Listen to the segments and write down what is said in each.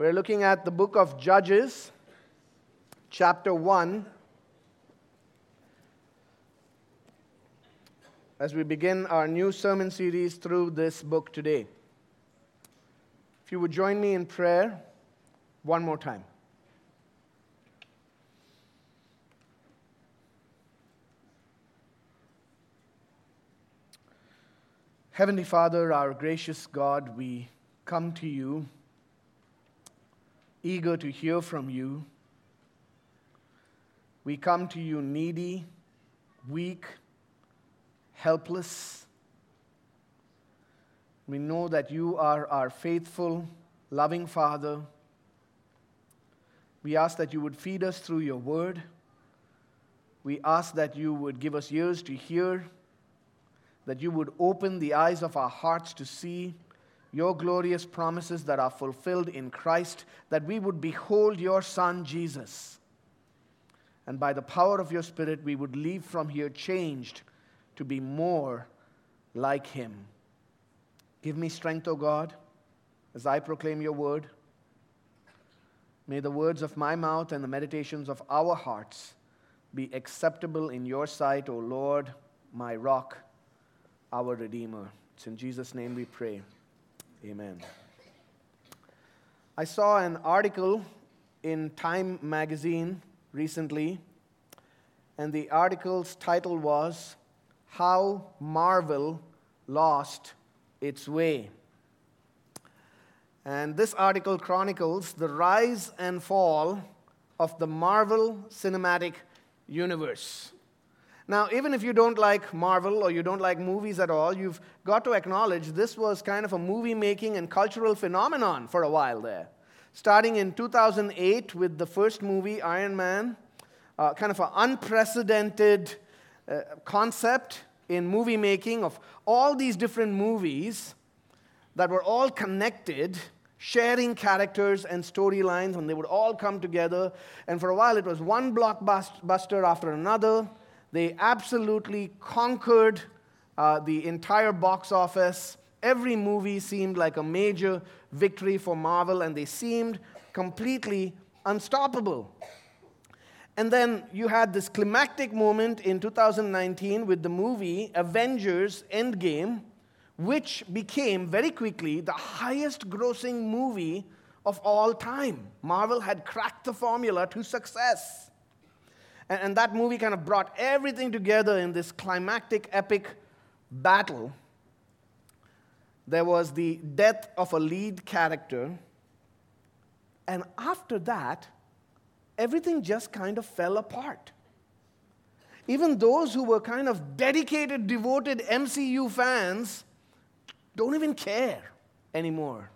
We're looking at the book of Judges, chapter 1. As we begin our new sermon series through this book today. If you would join me in prayer one more time. Heavenly Father, our gracious God, we come to you eager to hear from you. We come to you needy, weak, helpless. We know that you are our faithful, loving Father. We ask that you would feed us through your word. We ask that you would give us ears to hear, that you would open the eyes of our hearts to see your glorious promises that are fulfilled in Christ, that we would behold your Son, Jesus. And by the power of your Spirit, we would leave from here changed to be more like him. Give me strength, O God, as I proclaim your word. May the words of my mouth and the meditations of our hearts be acceptable in your sight, O Lord, my rock, our Redeemer. It's in Jesus' name we pray. Amen. I saw an article in Time magazine recently, and the article's title was How Marvel Lost Its Way. And this article chronicles the rise and fall of the Marvel Cinematic Universe. Now, even if you don't like Marvel or you don't like movies at all, you've got to acknowledge this was kind of a movie making and cultural phenomenon for a while there. Starting in 2008 with the first movie, Iron Man, uh, kind of an unprecedented uh, concept in movie making of all these different movies that were all connected sharing characters and storylines, and they would all come together. And for a while, it was one blockbuster after another. They absolutely conquered uh, the entire box office. Every movie seemed like a major victory for Marvel, and they seemed completely unstoppable. And then you had this climactic moment in 2019 with the movie Avengers Endgame, which became very quickly the highest grossing movie of all time. Marvel had cracked the formula to success. And, and that movie kind of brought everything together in this climactic, epic battle. There was the death of a lead character. And after that, everything just kind of fell apart. Even those who were kind of dedicated, devoted MCU fans don't even care anymore.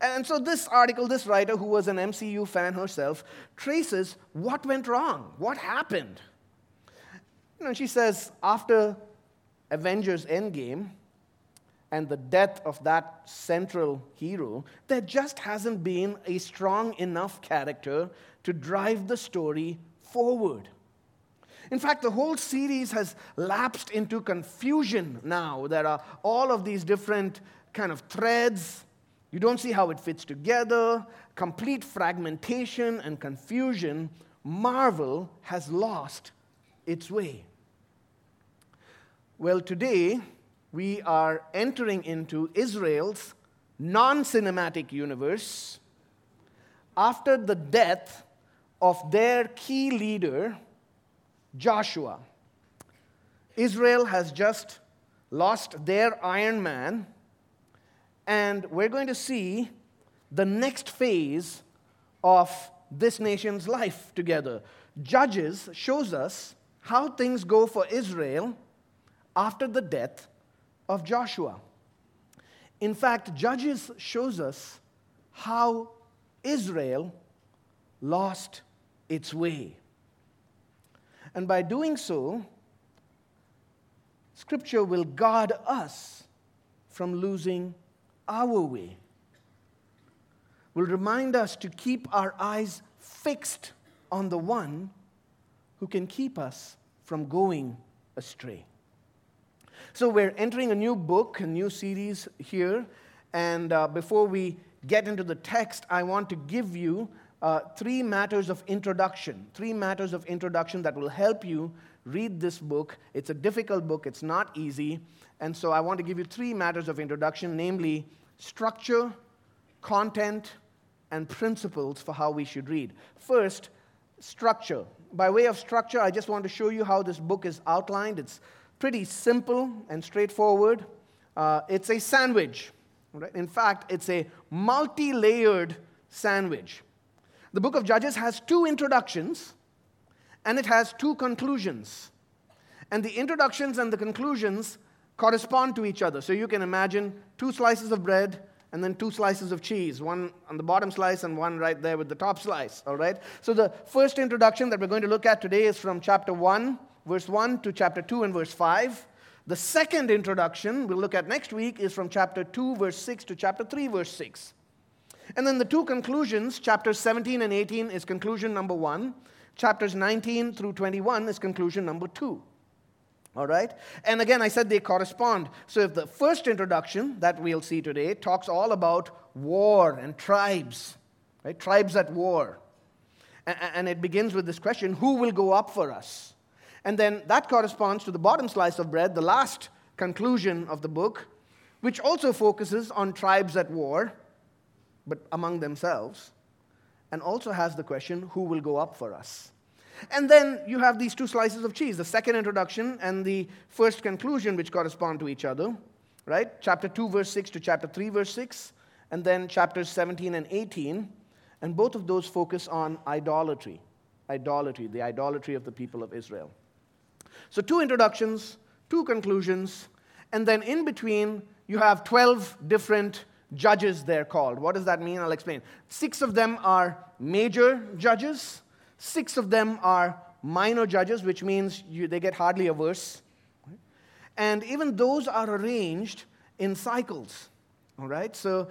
And so, this article, this writer, who was an MCU fan herself, traces what went wrong, what happened. You know, she says, after Avengers Endgame and the death of that central hero, there just hasn't been a strong enough character to drive the story forward. In fact, the whole series has lapsed into confusion now. There are all of these different kind of threads you don't see how it fits together, complete fragmentation and confusion. Marvel has lost its way. Well, today we are entering into Israel's non cinematic universe after the death of their key leader, Joshua. Israel has just lost their Iron Man and we're going to see the next phase of this nation's life together. Judges shows us how things go for Israel after the death of Joshua. In fact, Judges shows us how Israel lost its way. And by doing so, Scripture will guard us from losing our way will remind us to keep our eyes fixed on the one who can keep us from going astray. So, we're entering a new book, a new series here. And uh, before we get into the text, I want to give you uh, three matters of introduction. Three matters of introduction that will help you read this book. It's a difficult book, it's not easy. And so I want to give you three matters of introduction, namely structure, content, and principles for how we should read. First, structure. By way of structure, I just want to show you how this book is outlined. It's pretty simple and straightforward. Uh, it's a sandwich. Right? In fact, it's a multi layered sandwich. The book of Judges has two introductions and it has two conclusions. And the introductions and the conclusions correspond to each other. So you can imagine two slices of bread and then two slices of cheese, one on the bottom slice and one right there with the top slice, all right? So the first introduction that we're going to look at today is from chapter 1, verse 1 to chapter 2 and verse 5. The second introduction we'll look at next week is from chapter 2, verse 6 to chapter 3, verse 6. And then the two conclusions, chapters 17 and 18 is conclusion number 1, chapters 19 through 21 is conclusion number 2. All right? And again, I said they correspond. So if the first introduction that we'll see today talks all about war and tribes, right? Tribes at war. And it begins with this question who will go up for us? And then that corresponds to the bottom slice of bread, the last conclusion of the book, which also focuses on tribes at war, but among themselves, and also has the question who will go up for us? And then you have these two slices of cheese the second introduction and the first conclusion, which correspond to each other, right? Chapter 2, verse 6 to chapter 3, verse 6, and then chapters 17 and 18. And both of those focus on idolatry. Idolatry, the idolatry of the people of Israel. So, two introductions, two conclusions, and then in between, you have 12 different judges, they're called. What does that mean? I'll explain. Six of them are major judges, Six of them are minor judges, which means you, they get hardly a verse. And even those are arranged in cycles. All right? So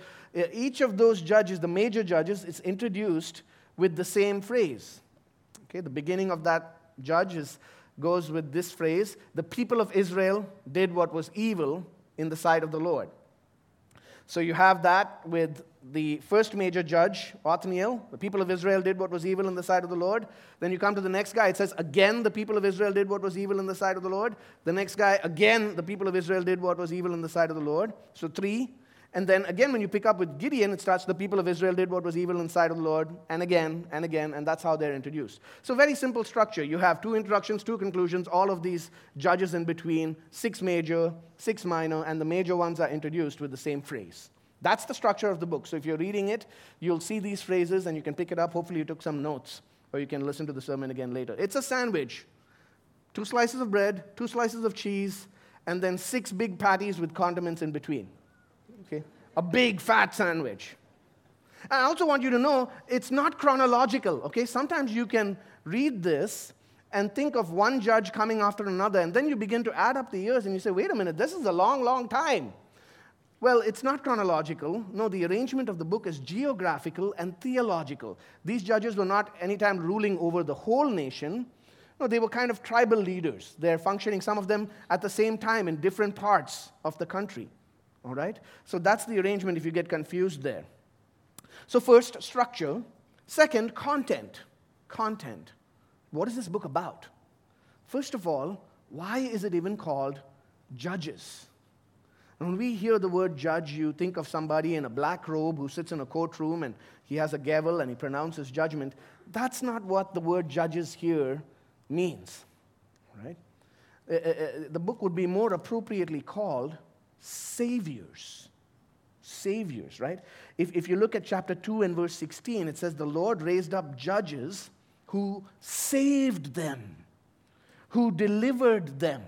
each of those judges, the major judges, is introduced with the same phrase. Okay, the beginning of that judge is, goes with this phrase The people of Israel did what was evil in the sight of the Lord. So you have that with the first major judge, Othniel. The people of Israel did what was evil in the sight of the Lord. Then you come to the next guy. It says, again, the people of Israel did what was evil in the sight of the Lord. The next guy, again, the people of Israel did what was evil in the sight of the Lord. So three. And then again, when you pick up with Gideon, it starts the people of Israel did what was evil in the sight of the Lord, and again, and again, and that's how they're introduced. So, very simple structure. You have two introductions, two conclusions, all of these judges in between, six major, six minor, and the major ones are introduced with the same phrase. That's the structure of the book. So, if you're reading it, you'll see these phrases and you can pick it up. Hopefully, you took some notes, or you can listen to the sermon again later. It's a sandwich two slices of bread, two slices of cheese, and then six big patties with condiments in between. Okay? A big fat sandwich. And I also want you to know it's not chronological, okay? Sometimes you can read this and think of one judge coming after another, and then you begin to add up the years and you say, wait a minute, this is a long, long time. Well, it's not chronological. No, the arrangement of the book is geographical and theological. These judges were not anytime ruling over the whole nation. No, they were kind of tribal leaders. They're functioning, some of them at the same time in different parts of the country. All right? So that's the arrangement if you get confused there. So, first, structure. Second, content. Content. What is this book about? First of all, why is it even called Judges? And When we hear the word judge, you think of somebody in a black robe who sits in a courtroom and he has a gavel and he pronounces judgment. That's not what the word judges here means, right? Uh, uh, uh, the book would be more appropriately called saviors. Saviors, right? If, if you look at chapter 2 and verse 16, it says, The Lord raised up judges who saved them, who delivered them.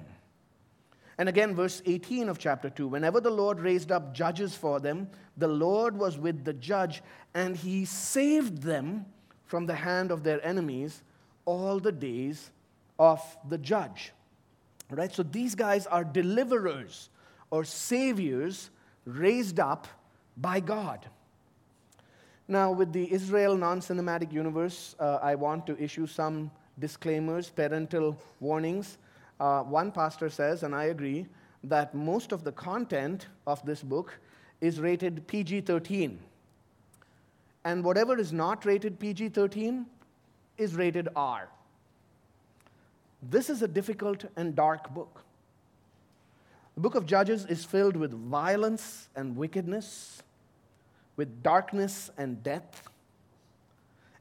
And again, verse 18 of chapter 2 whenever the Lord raised up judges for them, the Lord was with the judge, and he saved them from the hand of their enemies all the days of the judge. Right, so these guys are deliverers or saviors raised up by God. Now, with the Israel non cinematic universe, uh, I want to issue some disclaimers, parental warnings. Uh, one pastor says, and I agree, that most of the content of this book is rated PG 13. and whatever is not rated PG 13 is rated R. This is a difficult and dark book. The book of Judges is filled with violence and wickedness, with darkness and death.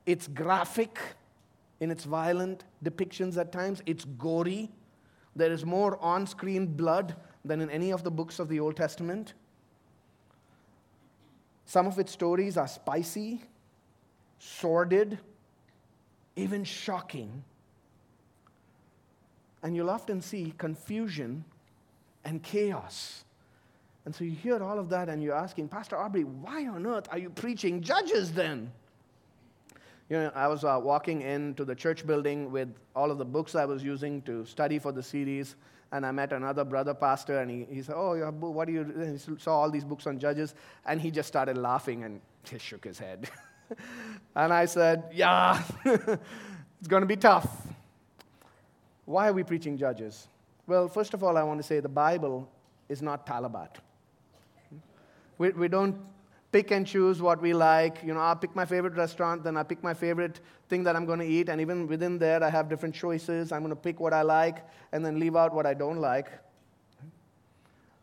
It's graphic in its violent depictions at times, it's gory. There is more on screen blood than in any of the books of the Old Testament. Some of its stories are spicy, sordid, even shocking. And you'll often see confusion and chaos. And so you hear all of that and you're asking, Pastor Aubrey, why on earth are you preaching judges then? You know, I was uh, walking into the church building with all of the books I was using to study for the series, and I met another brother pastor, and he, he said, Oh, you what do you He saw all these books on judges, and he just started laughing and he shook his head. and I said, Yeah, it's going to be tough. Why are we preaching judges? Well, first of all, I want to say the Bible is not Talabat. We, we don't pick and choose what we like. You know, I'll pick my favorite restaurant, then I pick my favorite thing that I'm going to eat, and even within there, I have different choices. I'm going to pick what I like and then leave out what I don't like.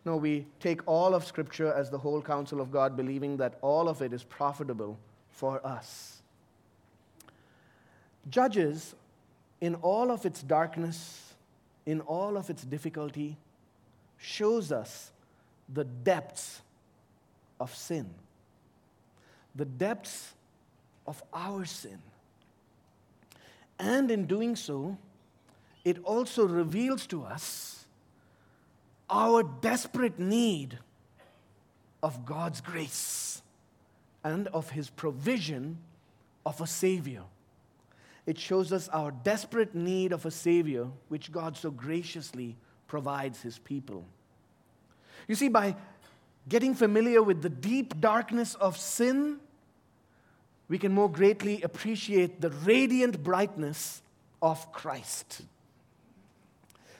No, we take all of Scripture as the whole counsel of God, believing that all of it is profitable for us. Judges, in all of its darkness, in all of its difficulty, shows us the depths of sin, the depths of our sin. And in doing so, it also reveals to us our desperate need of God's grace and of His provision of a Savior it shows us our desperate need of a Savior, which God so graciously provides His people. You see, by getting familiar with the deep darkness of sin, we can more greatly appreciate the radiant brightness of Christ.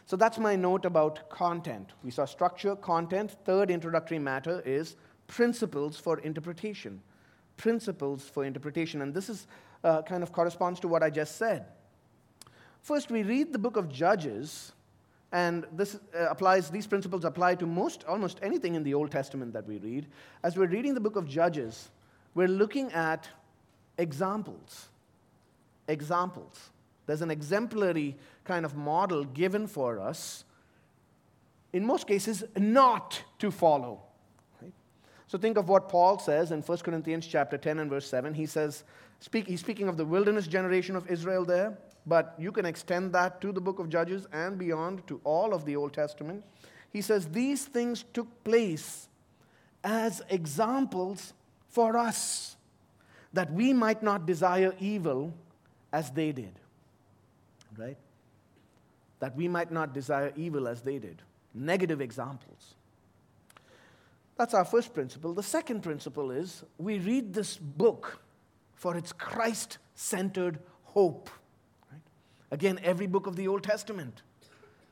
So that's my note about content. We saw structure, content. Third introductory matter is principles for interpretation. Principles for interpretation. And this is uh, kind of corresponds to what I just said. First, we read the book of Judges, and this uh, applies, these principles apply to most, almost anything in the Old Testament that we read. As we're reading the book of Judges, we're looking at examples. Examples. There's an exemplary kind of model given for us, in most cases, not to follow. So think of what Paul says in 1 Corinthians chapter 10 and verse 7. He says, Speak, he's speaking of the wilderness generation of Israel there, but you can extend that to the book of Judges and beyond to all of the Old Testament. He says, These things took place as examples for us, that we might not desire evil as they did. Right? That we might not desire evil as they did. Negative examples. That's our first principle. The second principle is we read this book for its Christ centered hope. Right? Again, every book of the Old Testament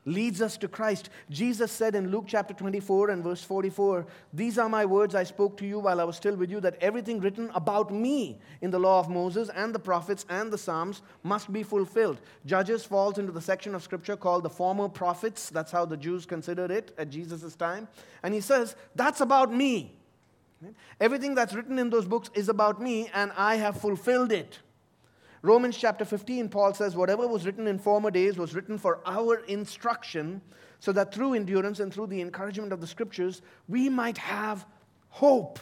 leads us to Christ. Jesus said in Luke chapter 24 and verse 44 These are my words I spoke to you while I was still with you, that everything written about me in the law of Moses and the prophets and the Psalms must be fulfilled. Judges falls into the section of scripture called the former prophets. That's how the Jews considered it at Jesus' time. And he says, That's about me. Everything that's written in those books is about me, and I have fulfilled it. Romans chapter 15, Paul says, Whatever was written in former days was written for our instruction, so that through endurance and through the encouragement of the scriptures, we might have hope.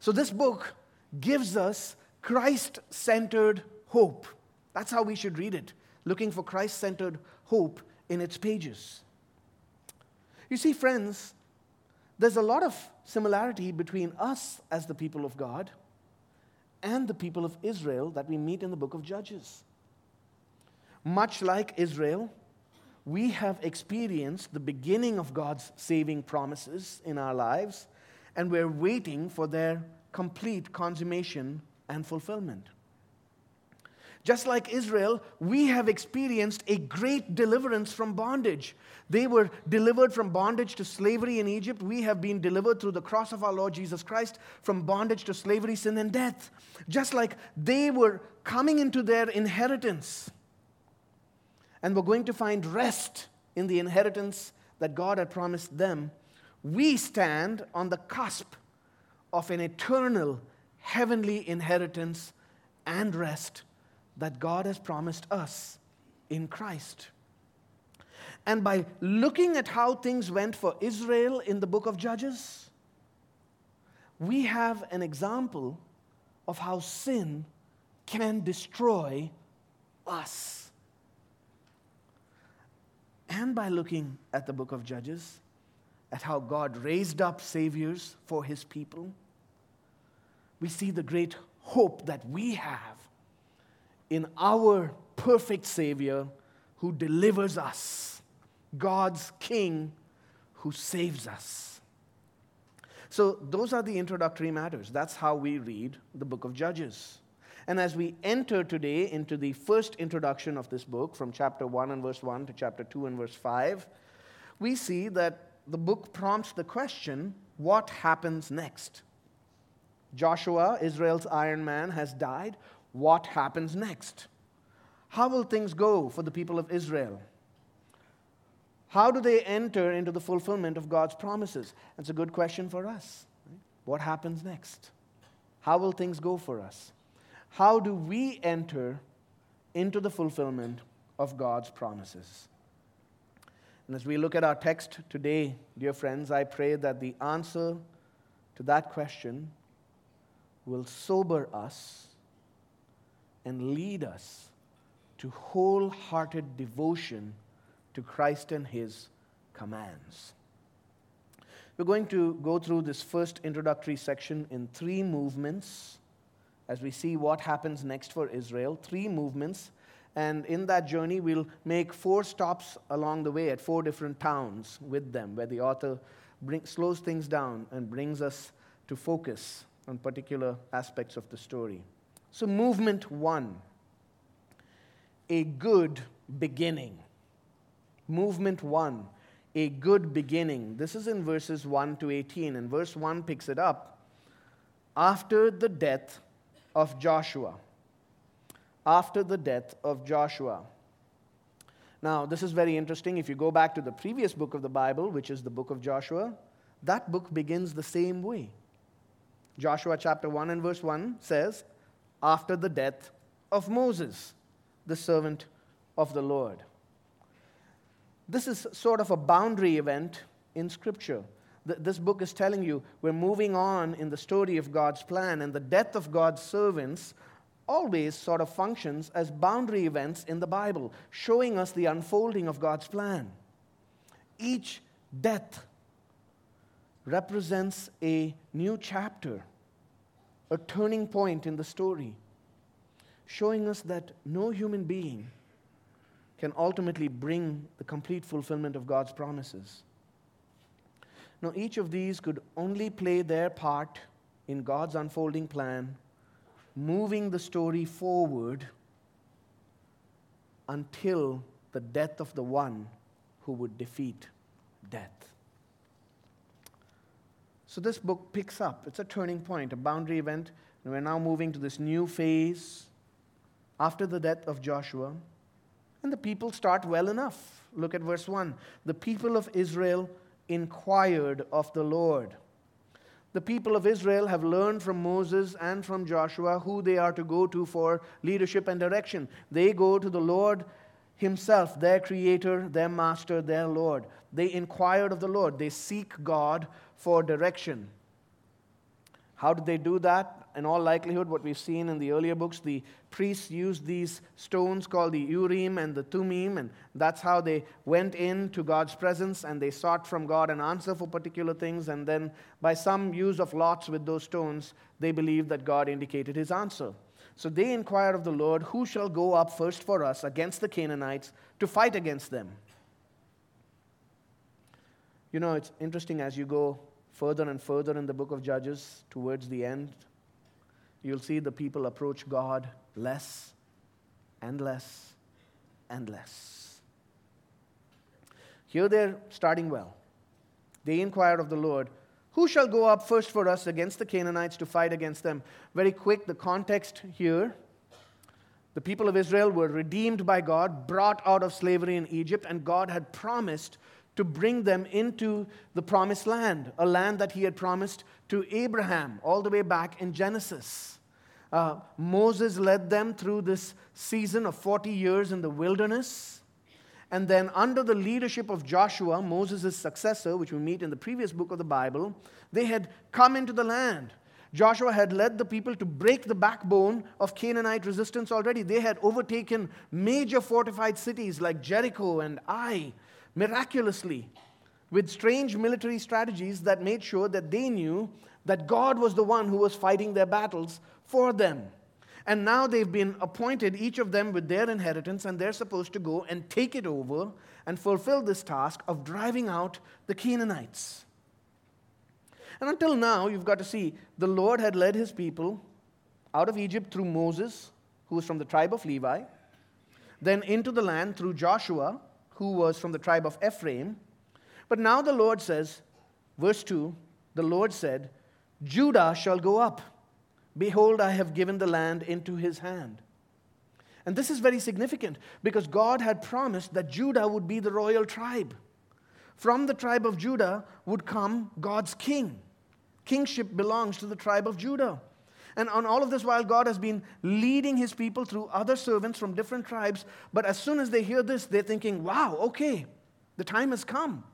So, this book gives us Christ centered hope. That's how we should read it, looking for Christ centered hope in its pages. You see, friends, there's a lot of similarity between us as the people of God and the people of Israel that we meet in the book of Judges. Much like Israel, we have experienced the beginning of God's saving promises in our lives, and we're waiting for their complete consummation and fulfillment. Just like Israel, we have experienced a great deliverance from bondage. They were delivered from bondage to slavery in Egypt. We have been delivered through the cross of our Lord Jesus Christ from bondage to slavery, sin, and death. Just like they were coming into their inheritance and were going to find rest in the inheritance that God had promised them, we stand on the cusp of an eternal heavenly inheritance and rest that God has promised us in Christ. And by looking at how things went for Israel in the book of Judges, we have an example of how sin can destroy us. And by looking at the book of Judges, at how God raised up saviors for his people, we see the great hope that we have in our perfect Savior who delivers us, God's King who saves us. So, those are the introductory matters. That's how we read the book of Judges. And as we enter today into the first introduction of this book, from chapter 1 and verse 1 to chapter 2 and verse 5, we see that the book prompts the question what happens next? Joshua, Israel's Iron Man, has died what happens next? How will things go for the people of Israel? How do they enter into the fulfillment of God's promises? That's a good question for us. What happens next? How will things go for us? How do we enter into the fulfillment of God's promises? And as we look at our text today, dear friends, I pray that the answer to that question will sober us and lead us to wholehearted devotion to Christ and His commands. We're going to go through this first introductory section in three movements as we see what happens next for Israel. Three movements. And in that journey, we'll make four stops along the way at four different towns with them, where the author bring, slows things down and brings us to focus on particular aspects of the story. So, movement one a good beginning. Movement one a good beginning. This is in verses 1 to 18, and verse 1 picks it up. After the death of Joshua. After the death of Joshua. Now, this is very interesting. If you go back to the previous book of the Bible, which is the book of Joshua, that book begins the same way. Joshua chapter 1 and verse 1 says, after the death of Moses, the servant of the Lord. This is sort of a boundary event in Scripture. This book is telling you we're moving on in the story of God's plan, and the death of God's servants always sort of functions as boundary events in the Bible, showing us the unfolding of God's plan. Each death represents a new chapter a turning point in the story, showing us that no human being can ultimately bring the complete fulfillment of God's promises. Now, each of these could only play their part in God's unfolding plan, moving the story forward until the death of the one who would defeat death. So this book picks up. It's a turning point, a boundary event. And we're now moving to this new phase after the death of Joshua. And the people start well enough. Look at verse 1. The people of Israel inquired of the Lord. The people of Israel have learned from Moses and from Joshua who they are to go to for leadership and direction. They go to the Lord Himself, their Creator, their Master, their Lord. They inquired of the Lord. They seek God for direction. How did they do that? In all likelihood, what we've seen in the earlier books, the priests used these stones called the Urim and the Thummim, and that's how they went into God's presence and they sought from God an answer for particular things. And then, by some use of lots with those stones, they believed that God indicated his answer. So they inquired of the Lord, Who shall go up first for us against the Canaanites to fight against them? You know, it's interesting as you go further and further in the book of Judges towards the end, you'll see the people approach God less and less and less. Here they're starting well. They inquire of the Lord, Who shall go up first for us against the Canaanites to fight against them? Very quick, the context here. The people of Israel were redeemed by God, brought out of slavery in Egypt, and God had promised to bring them into the promised land, a land that He had promised to Abraham all the way back in Genesis. Uh, Moses led them through this season of 40 years in the wilderness. And then, under the leadership of Joshua, Moses' successor, which we meet in the previous book of the Bible, they had come into the land. Joshua had led the people to break the backbone of Canaanite resistance already. They had overtaken major fortified cities like Jericho and Ai miraculously with strange military strategies that made sure that they knew that God was the one who was fighting their battles for them. And now they've been appointed, each of them with their inheritance, and they're supposed to go and take it over and fulfill this task of driving out the Canaanites. And until now, you've got to see, the Lord had led his people out of Egypt through Moses, who was from the tribe of Levi, then into the land through Joshua, who was from the tribe of Ephraim. But now the Lord says, verse 2 the Lord said, Judah shall go up Behold, I have given the land into his hand. And this is very significant because God had promised that Judah would be the royal tribe. From the tribe of Judah would come God's king. Kingship belongs to the tribe of Judah. And on all of this while, God has been leading his people through other servants from different tribes. But as soon as they hear this, they're thinking, wow, okay, the time has come.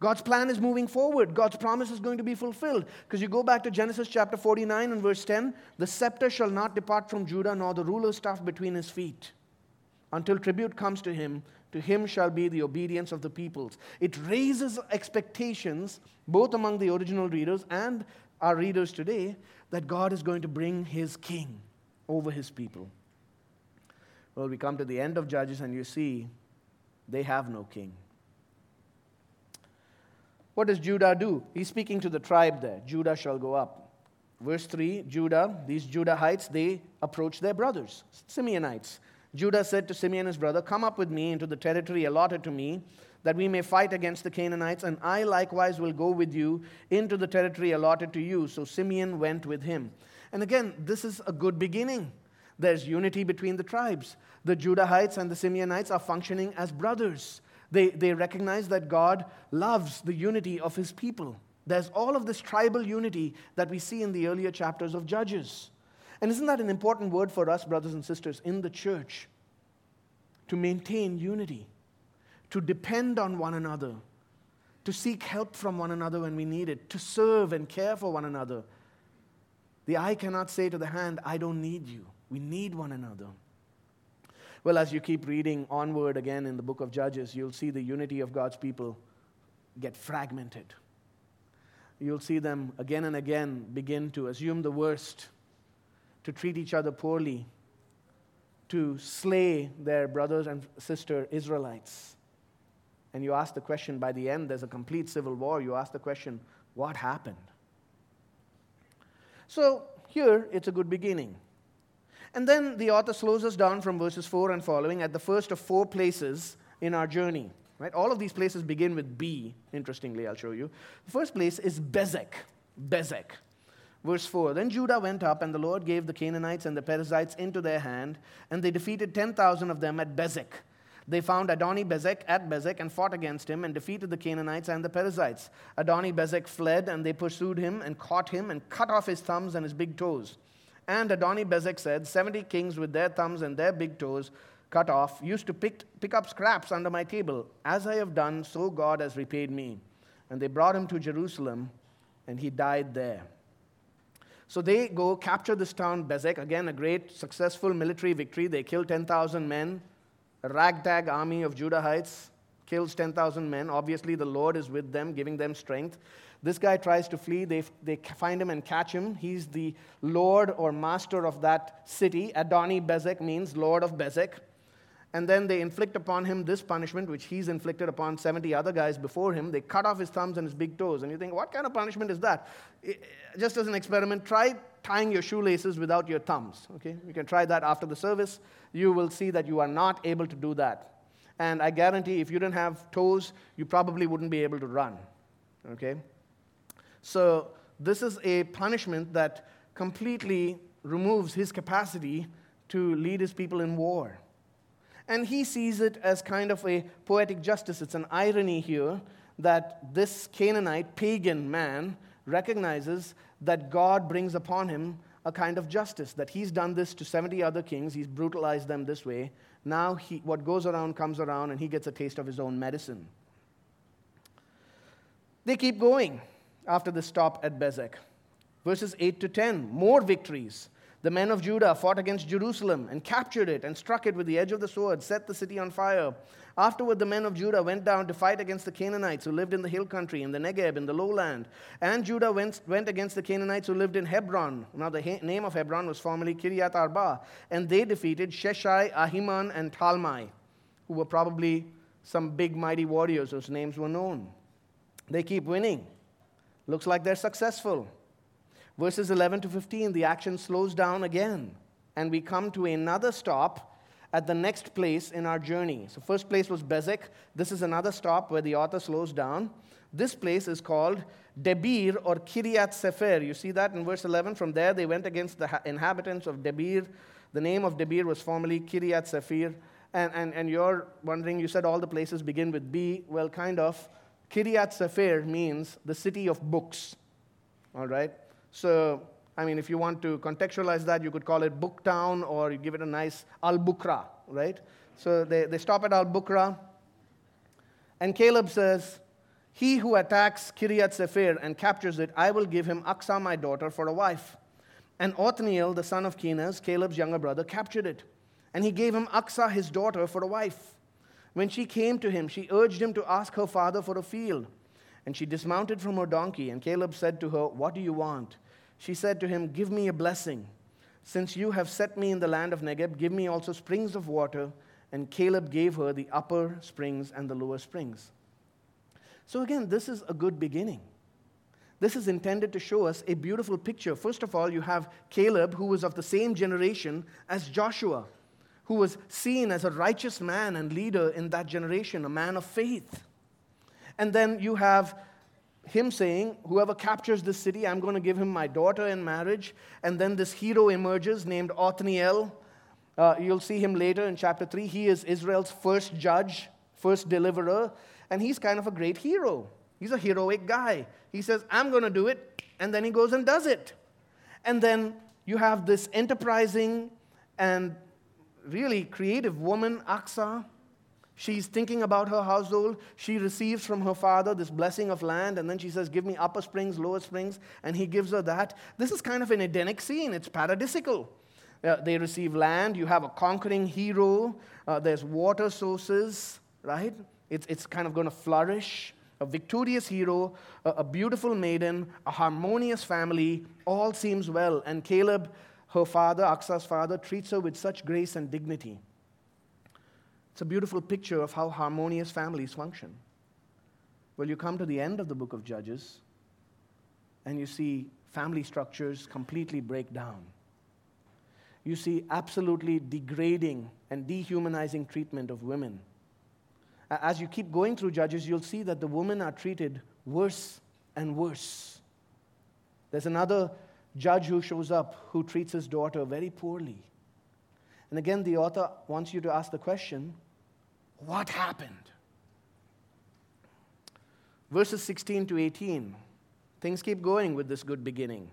God's plan is moving forward. God's promise is going to be fulfilled. Because you go back to Genesis chapter 49 and verse 10 the scepter shall not depart from Judah, nor the ruler's staff between his feet, until tribute comes to him. To him shall be the obedience of the peoples. It raises expectations, both among the original readers and our readers today, that God is going to bring his king over his people. Well, we come to the end of Judges and you see they have no king. What does Judah do? He's speaking to the tribe there. Judah shall go up. Verse 3 Judah, these Judahites, they approach their brothers, Simeonites. Judah said to Simeon his brother, Come up with me into the territory allotted to me, that we may fight against the Canaanites, and I likewise will go with you into the territory allotted to you. So Simeon went with him. And again, this is a good beginning. There's unity between the tribes. The Judahites and the Simeonites are functioning as brothers. They, they recognize that God loves the unity of his people. There's all of this tribal unity that we see in the earlier chapters of Judges. And isn't that an important word for us, brothers and sisters, in the church? To maintain unity, to depend on one another, to seek help from one another when we need it, to serve and care for one another. The eye cannot say to the hand, I don't need you. We need one another. Well, as you keep reading onward again in the book of Judges, you'll see the unity of God's people get fragmented. You'll see them again and again begin to assume the worst, to treat each other poorly, to slay their brothers and sister Israelites. And you ask the question, by the end, there's a complete civil war. You ask the question, what happened? So here, it's a good beginning. And then the author slows us down from verses 4 and following at the first of four places in our journey. Right? All of these places begin with B, interestingly, I'll show you. The first place is Bezek. Bezek. Verse 4 Then Judah went up, and the Lord gave the Canaanites and the Perizzites into their hand, and they defeated 10,000 of them at Bezek. They found Adoni Bezek at Bezek and fought against him and defeated the Canaanites and the Perizzites. Adoni Bezek fled, and they pursued him and caught him and cut off his thumbs and his big toes. And Adoni Bezek said, 70 kings with their thumbs and their big toes cut off used to pick, pick up scraps under my table. As I have done, so God has repaid me. And they brought him to Jerusalem, and he died there. So they go capture this town, Bezek. Again, a great, successful military victory. They kill 10,000 men. A ragtag army of Judahites kills 10,000 men. Obviously, the Lord is with them, giving them strength. This guy tries to flee. They, they find him and catch him. He's the lord or master of that city. Adoni Bezek means lord of Bezek. And then they inflict upon him this punishment, which he's inflicted upon 70 other guys before him. They cut off his thumbs and his big toes. And you think, what kind of punishment is that? Just as an experiment, try tying your shoelaces without your thumbs. Okay? You can try that after the service. You will see that you are not able to do that. And I guarantee if you didn't have toes, you probably wouldn't be able to run. Okay? So, this is a punishment that completely removes his capacity to lead his people in war. And he sees it as kind of a poetic justice. It's an irony here that this Canaanite pagan man recognizes that God brings upon him a kind of justice, that he's done this to 70 other kings, he's brutalized them this way. Now, he, what goes around comes around, and he gets a taste of his own medicine. They keep going after the stop at Bezek. Verses 8 to 10, more victories. The men of Judah fought against Jerusalem and captured it and struck it with the edge of the sword, set the city on fire. Afterward, the men of Judah went down to fight against the Canaanites who lived in the hill country, in the Negeb, in the lowland. And Judah went, went against the Canaanites who lived in Hebron. Now, the he- name of Hebron was formerly Kiriath Arba. And they defeated Sheshai, Ahiman, and Talmai, who were probably some big, mighty warriors whose names were known. They keep winning. Looks like they're successful. Verses 11 to 15, the action slows down again, and we come to another stop at the next place in our journey. So, first place was Bezek. This is another stop where the author slows down. This place is called Debir or Kiryat Sefer. You see that in verse 11? From there, they went against the inhabitants of Debir. The name of Debir was formerly Kiryat Sefer. And, and, and you're wondering, you said all the places begin with B. Well, kind of. Kiryat Sefer means the city of books. All right? So, I mean, if you want to contextualize that, you could call it Booktown or you give it a nice Al Bukra, right? So they, they stop at Al Bukra. And Caleb says, He who attacks Kiryat Sefer and captures it, I will give him Achsah, my daughter, for a wife. And Othniel, the son of Kenaz, Caleb's younger brother, captured it. And he gave him Achsah, his daughter, for a wife. When she came to him, she urged him to ask her father for a field. And she dismounted from her donkey, and Caleb said to her, What do you want? She said to him, Give me a blessing. Since you have set me in the land of Negeb, give me also springs of water. And Caleb gave her the upper springs and the lower springs. So, again, this is a good beginning. This is intended to show us a beautiful picture. First of all, you have Caleb, who was of the same generation as Joshua, who was seen as a righteous man and leader in that generation, a man of faith. And then you have him saying, Whoever captures this city, I'm going to give him my daughter in marriage. And then this hero emerges named Othniel. Uh, you'll see him later in chapter 3. He is Israel's first judge, first deliverer, and he's kind of a great hero. He's a heroic guy. He says, I'm going to do it, and then he goes and does it. And then you have this enterprising and really creative woman, Achsah, She's thinking about her household. She receives from her father this blessing of land, and then she says, Give me upper springs, lower springs, and he gives her that. This is kind of an Edenic scene, it's paradisical. Uh, they receive land, you have a conquering hero, uh, there's water sources, right? It's, it's kind of going to flourish. A victorious hero, a, a beautiful maiden, a harmonious family, all seems well. And Caleb, her father, Achsah's father, treats her with such grace and dignity. It's a beautiful picture of how harmonious families function. Well, you come to the end of the book of Judges and you see family structures completely break down. You see absolutely degrading and dehumanizing treatment of women. As you keep going through Judges, you'll see that the women are treated worse and worse. There's another judge who shows up who treats his daughter very poorly. And again, the author wants you to ask the question what happened? Verses 16 to 18. Things keep going with this good beginning.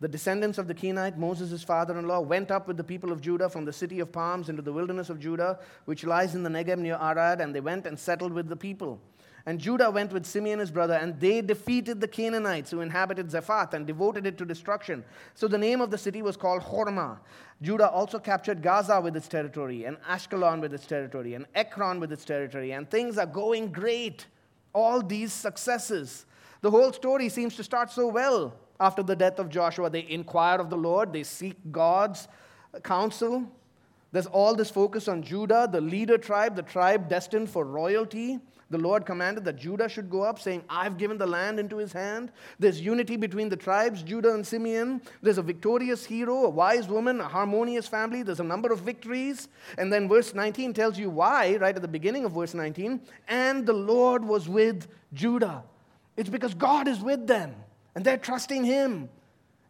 The descendants of the Kenite, Moses' father in law, went up with the people of Judah from the city of palms into the wilderness of Judah, which lies in the Negeb near Arad, and they went and settled with the people. And Judah went with Simeon his brother, and they defeated the Canaanites who inhabited Zephath and devoted it to destruction. So the name of the city was called Hormah. Judah also captured Gaza with its territory, and Ashkelon with its territory, and Ekron with its territory, and things are going great. All these successes. The whole story seems to start so well. After the death of Joshua, they inquire of the Lord, they seek God's counsel. There's all this focus on Judah, the leader tribe, the tribe destined for royalty. The Lord commanded that Judah should go up, saying, I've given the land into his hand. There's unity between the tribes, Judah and Simeon. There's a victorious hero, a wise woman, a harmonious family. There's a number of victories. And then verse 19 tells you why, right at the beginning of verse 19. And the Lord was with Judah. It's because God is with them, and they're trusting him.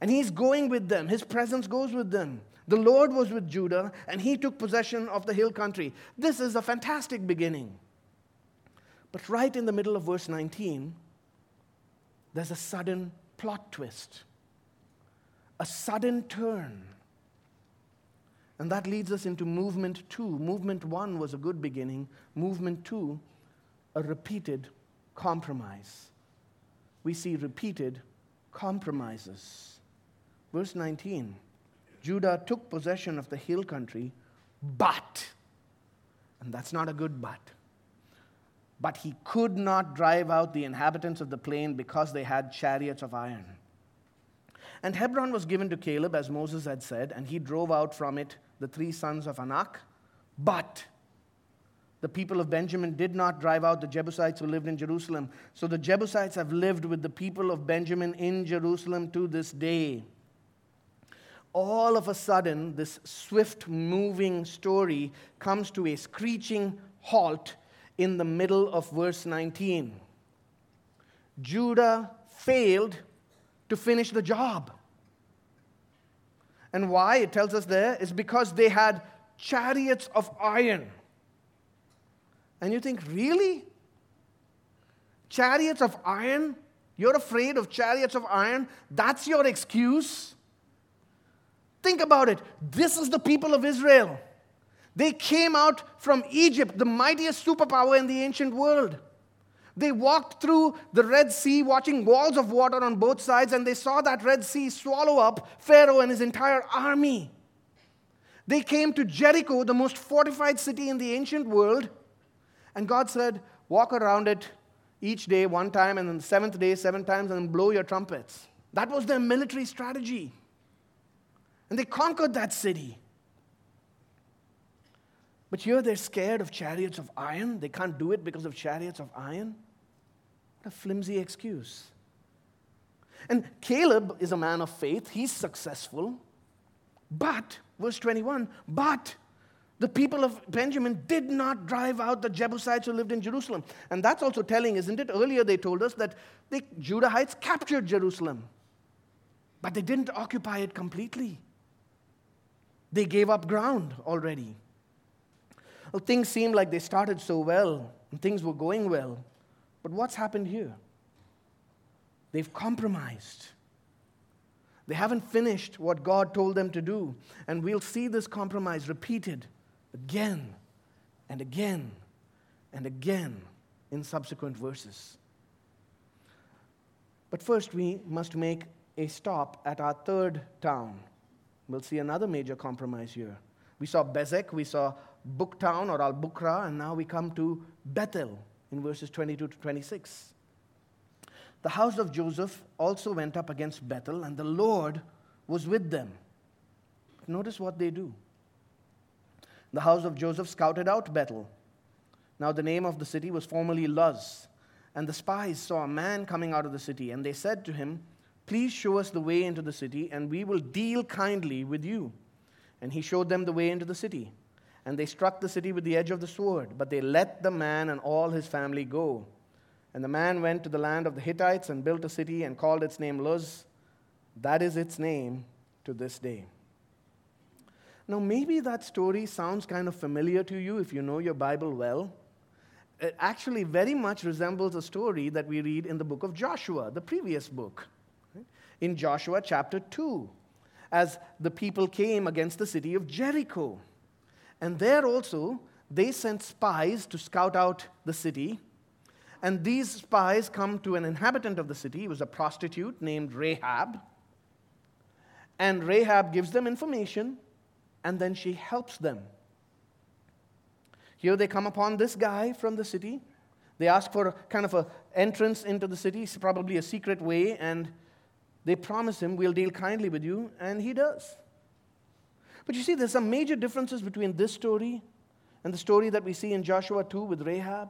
And he's going with them, his presence goes with them. The Lord was with Judah, and he took possession of the hill country. This is a fantastic beginning. But right in the middle of verse 19, there's a sudden plot twist, a sudden turn. And that leads us into movement two. Movement one was a good beginning, movement two, a repeated compromise. We see repeated compromises. Verse 19 Judah took possession of the hill country, but, and that's not a good but, but he could not drive out the inhabitants of the plain because they had chariots of iron. And Hebron was given to Caleb, as Moses had said, and he drove out from it the three sons of Anak. But the people of Benjamin did not drive out the Jebusites who lived in Jerusalem. So the Jebusites have lived with the people of Benjamin in Jerusalem to this day all of a sudden, this swift moving story comes to a screeching halt in the middle of verse 19. Judah failed to finish the job. And why, it tells us there, is because they had chariots of iron. And you think, really? Chariots of iron? You're afraid of chariots of iron? That's your excuse? Think about it. This is the people of Israel. They came out from Egypt, the mightiest superpower in the ancient world. They walked through the Red Sea, watching walls of water on both sides, and they saw that Red Sea swallow up Pharaoh and his entire army. They came to Jericho, the most fortified city in the ancient world, and God said, Walk around it each day one time, and then the seventh day seven times, and blow your trumpets. That was their military strategy. And they conquered that city. But here they're scared of chariots of iron. They can't do it because of chariots of iron. What a flimsy excuse. And Caleb is a man of faith. He's successful. But, verse 21, but the people of Benjamin did not drive out the Jebusites who lived in Jerusalem. And that's also telling, isn't it? Earlier they told us that the Judahites captured Jerusalem, but they didn't occupy it completely. They gave up ground already. Well, things seemed like they started so well and things were going well. But what's happened here? They've compromised. They haven't finished what God told them to do. And we'll see this compromise repeated again and again and again in subsequent verses. But first, we must make a stop at our third town, We'll see another major compromise here. We saw Bezek, we saw Booktown or Al Bukra, and now we come to Bethel in verses 22 to 26. The house of Joseph also went up against Bethel, and the Lord was with them. Notice what they do. The house of Joseph scouted out Bethel. Now, the name of the city was formerly Luz. And the spies saw a man coming out of the city, and they said to him, Please show us the way into the city, and we will deal kindly with you. And he showed them the way into the city. And they struck the city with the edge of the sword, but they let the man and all his family go. And the man went to the land of the Hittites and built a city and called its name Luz. That is its name to this day. Now, maybe that story sounds kind of familiar to you if you know your Bible well. It actually very much resembles a story that we read in the book of Joshua, the previous book in Joshua chapter 2 as the people came against the city of Jericho. And there also, they sent spies to scout out the city. And these spies come to an inhabitant of the city. It was a prostitute named Rahab. And Rahab gives them information, and then she helps them. Here they come upon this guy from the city. They ask for kind of an entrance into the city, probably a secret way, and they promise him, We'll deal kindly with you, and he does. But you see, there's some major differences between this story and the story that we see in Joshua 2 with Rahab.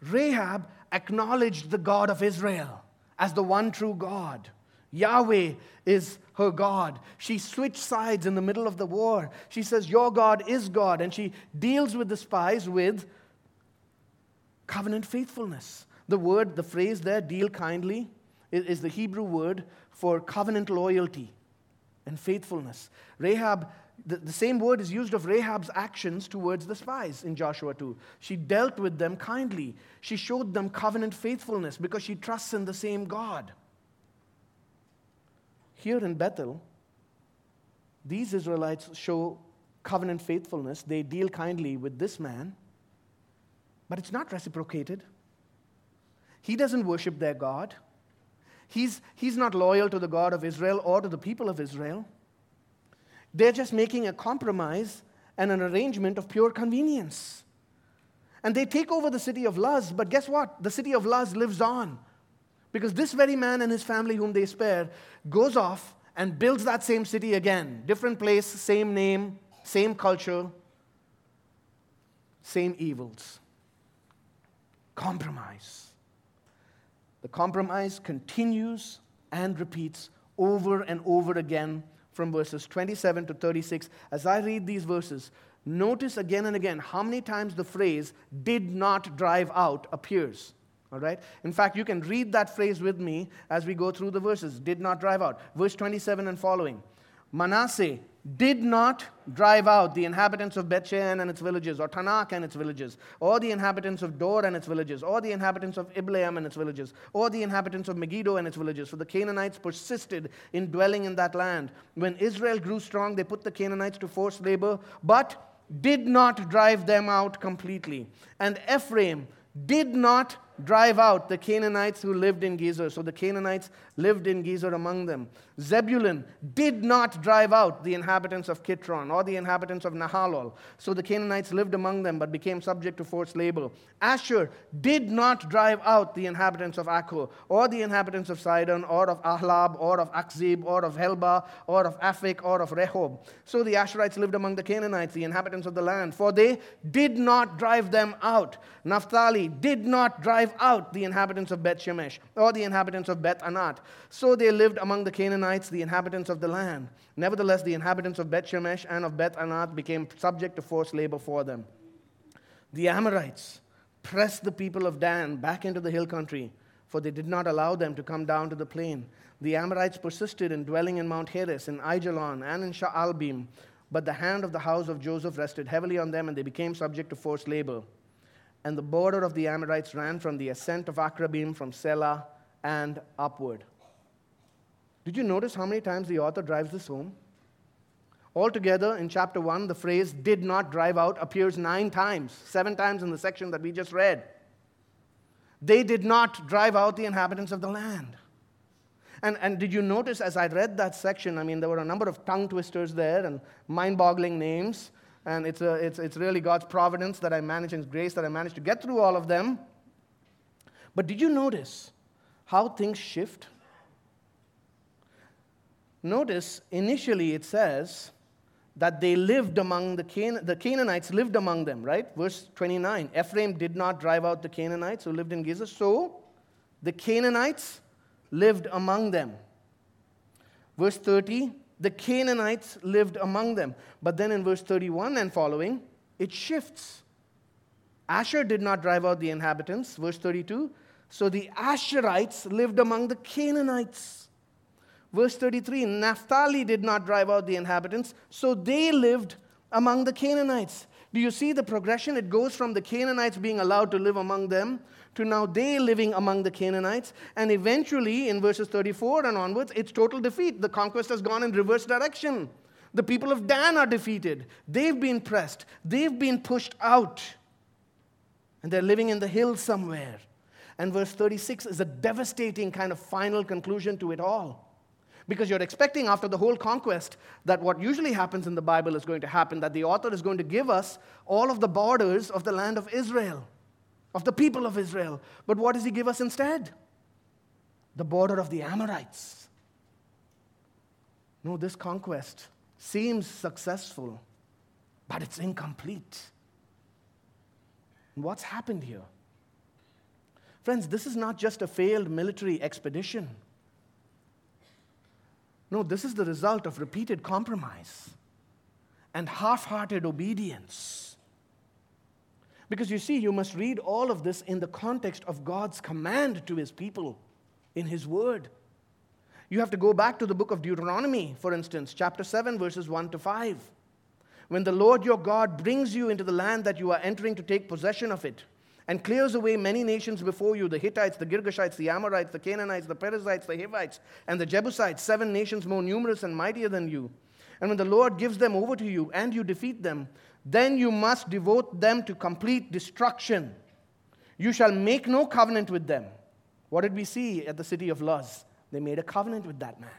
Rahab acknowledged the God of Israel as the one true God. Yahweh is her God. She switched sides in the middle of the war. She says, Your God is God. And she deals with the spies with covenant faithfulness. The word, the phrase there, deal kindly, is the Hebrew word for covenant loyalty and faithfulness. Rahab, the, the same word is used of Rahab's actions towards the spies in Joshua 2. She dealt with them kindly. She showed them covenant faithfulness because she trusts in the same God. Here in Bethel, these Israelites show covenant faithfulness. They deal kindly with this man, but it's not reciprocated. He doesn't worship their God. He's, he's not loyal to the God of Israel or to the people of Israel. They're just making a compromise and an arrangement of pure convenience. And they take over the city of Luz, but guess what? The city of Luz lives on. Because this very man and his family, whom they spare, goes off and builds that same city again. Different place, same name, same culture, same evils. Compromise. The compromise continues and repeats over and over again from verses 27 to 36. As I read these verses, notice again and again how many times the phrase did not drive out appears. All right? In fact, you can read that phrase with me as we go through the verses. Did not drive out. Verse 27 and following. Manasseh did not drive out the inhabitants of Bethshean and its villages, or Taanach and its villages, or the inhabitants of Dor and its villages, or the inhabitants of Ibleam and its villages, or the inhabitants of Megiddo and its villages. For the Canaanites persisted in dwelling in that land. When Israel grew strong, they put the Canaanites to forced labor, but did not drive them out completely. And Ephraim did not drive out the Canaanites who lived in Gezer. So the Canaanites lived in Gezer among them. Zebulun did not drive out the inhabitants of Kitron or the inhabitants of Nahalol. So the Canaanites lived among them but became subject to forced labor. Asher did not drive out the inhabitants of Akko or the inhabitants of Sidon or of Ahlab or of Akzib or of Helba or of Aphik or of Rehob. So the Asherites lived among the Canaanites, the inhabitants of the land, for they did not drive them out. Naphtali did not drive drive out the inhabitants of Beth Shemesh or the inhabitants of Beth Anat. So they lived among the Canaanites, the inhabitants of the land. Nevertheless, the inhabitants of Beth Shemesh and of Beth Anat became subject to forced labor for them. The Amorites pressed the people of Dan back into the hill country, for they did not allow them to come down to the plain. The Amorites persisted in dwelling in Mount Heres, in Aijalon, and in Sha'albim, but the hand of the house of Joseph rested heavily on them, and they became subject to forced labor and the border of the Amorites ran from the ascent of Akrabim from Sela and upward. Did you notice how many times the author drives this home? Altogether, in chapter 1, the phrase did not drive out appears nine times, seven times in the section that we just read. They did not drive out the inhabitants of the land. And, and did you notice as I read that section? I mean, there were a number of tongue twisters there and mind boggling names. And it's, a, it's, it's really God's providence that I managed and grace that I managed to get through all of them. But did you notice how things shift? Notice initially it says that they lived among the, Can- the Canaanites, lived among them, right? Verse 29 Ephraim did not drive out the Canaanites who lived in Gezer, so the Canaanites lived among them. Verse 30 the Canaanites lived among them. But then in verse 31 and following, it shifts. Asher did not drive out the inhabitants. Verse 32. So the Asherites lived among the Canaanites. Verse 33 Naphtali did not drive out the inhabitants, so they lived among the Canaanites. Do you see the progression? It goes from the Canaanites being allowed to live among them to now they living among the Canaanites. And eventually, in verses 34 and onwards, it's total defeat. The conquest has gone in reverse direction. The people of Dan are defeated. They've been pressed, they've been pushed out. And they're living in the hills somewhere. And verse 36 is a devastating kind of final conclusion to it all. Because you're expecting, after the whole conquest, that what usually happens in the Bible is going to happen, that the author is going to give us all of the borders of the land of Israel of the people of Israel. But what does he give us instead? The border of the Amorites. No, this conquest seems successful, but it's incomplete. what's happened here? Friends, this is not just a failed military expedition. No, this is the result of repeated compromise and half hearted obedience. Because you see, you must read all of this in the context of God's command to his people in his word. You have to go back to the book of Deuteronomy, for instance, chapter 7, verses 1 to 5. When the Lord your God brings you into the land that you are entering to take possession of it, and clears away many nations before you the Hittites, the Girgashites, the Amorites, the Canaanites, the Perizzites, the Hivites, and the Jebusites, seven nations more numerous and mightier than you. And when the Lord gives them over to you and you defeat them, then you must devote them to complete destruction. You shall make no covenant with them. What did we see at the city of Luz? They made a covenant with that man.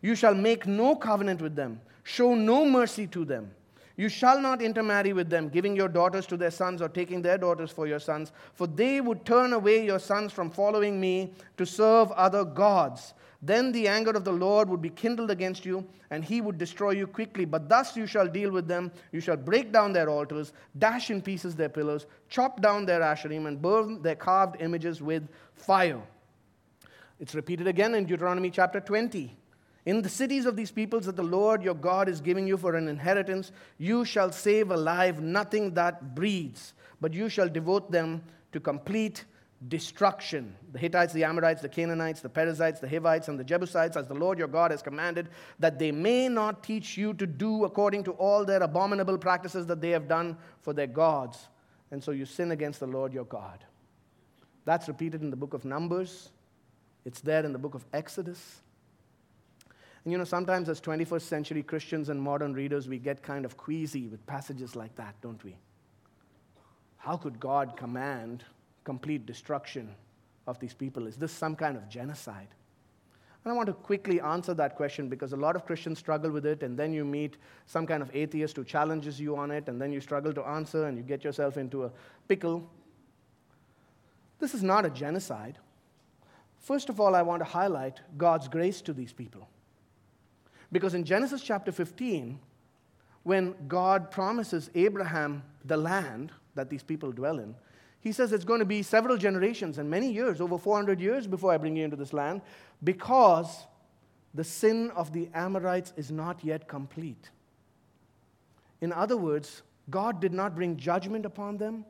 You shall make no covenant with them, show no mercy to them. You shall not intermarry with them, giving your daughters to their sons or taking their daughters for your sons, for they would turn away your sons from following me to serve other gods. Then the anger of the Lord would be kindled against you, and he would destroy you quickly. But thus you shall deal with them. You shall break down their altars, dash in pieces their pillars, chop down their asherim, and burn their carved images with fire. It's repeated again in Deuteronomy chapter 20. In the cities of these peoples that the Lord your God is giving you for an inheritance, you shall save alive nothing that breathes, but you shall devote them to complete destruction. The Hittites, the Amorites, the Canaanites, the Perizzites, the Hivites, and the Jebusites, as the Lord your God has commanded, that they may not teach you to do according to all their abominable practices that they have done for their gods. And so you sin against the Lord your God. That's repeated in the book of Numbers, it's there in the book of Exodus. And you know, sometimes as 21st century Christians and modern readers, we get kind of queasy with passages like that, don't we? How could God command complete destruction of these people? Is this some kind of genocide? And I want to quickly answer that question because a lot of Christians struggle with it, and then you meet some kind of atheist who challenges you on it, and then you struggle to answer, and you get yourself into a pickle. This is not a genocide. First of all, I want to highlight God's grace to these people. Because in Genesis chapter 15, when God promises Abraham the land that these people dwell in, he says it's going to be several generations and many years, over 400 years before I bring you into this land, because the sin of the Amorites is not yet complete. In other words, God did not bring judgment upon them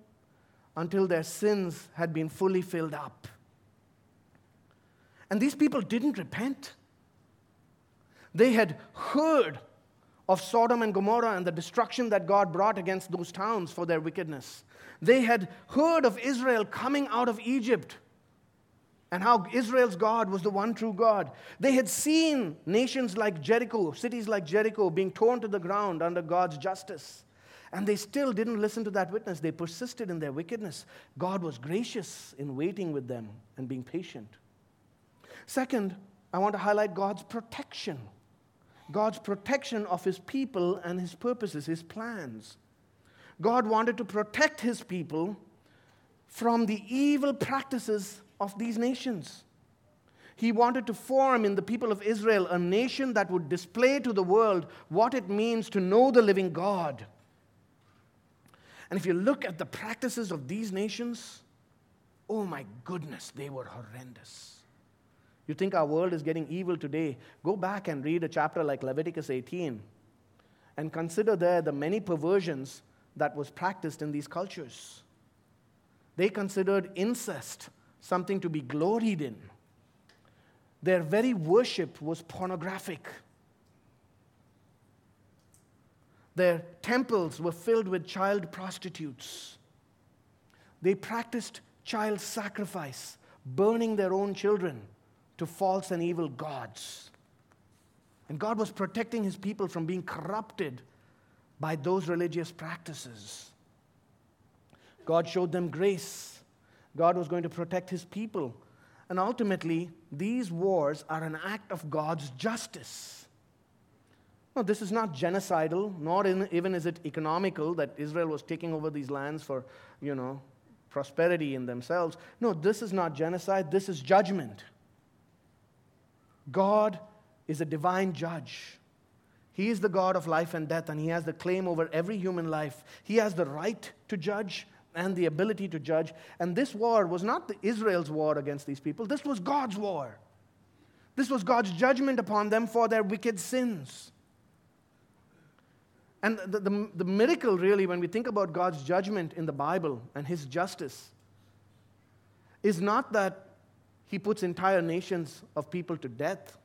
until their sins had been fully filled up. And these people didn't repent. They had heard of Sodom and Gomorrah and the destruction that God brought against those towns for their wickedness. They had heard of Israel coming out of Egypt and how Israel's God was the one true God. They had seen nations like Jericho, cities like Jericho, being torn to the ground under God's justice. And they still didn't listen to that witness. They persisted in their wickedness. God was gracious in waiting with them and being patient. Second, I want to highlight God's protection. God's protection of his people and his purposes, his plans. God wanted to protect his people from the evil practices of these nations. He wanted to form in the people of Israel a nation that would display to the world what it means to know the living God. And if you look at the practices of these nations, oh my goodness, they were horrendous. You think our world is getting evil today? Go back and read a chapter like Leviticus 18 and consider there the many perversions that was practiced in these cultures. They considered incest something to be gloried in. Their very worship was pornographic. Their temples were filled with child prostitutes. They practiced child sacrifice, burning their own children to false and evil gods. And God was protecting his people from being corrupted by those religious practices. God showed them grace. God was going to protect his people. And ultimately, these wars are an act of God's justice. No, this is not genocidal, nor in, even is it economical that Israel was taking over these lands for, you know, prosperity in themselves. No, this is not genocide, this is judgment. God is a divine judge. He is the God of life and death, and He has the claim over every human life. He has the right to judge, and the ability to judge. And this war was not Israel's war against these people, this was God's war. This was God's judgment upon them for their wicked sins. And the, the, the, miracle, really, when we think about God's judgment in the Bible and His justice, is not that He puts entire nations of people to death.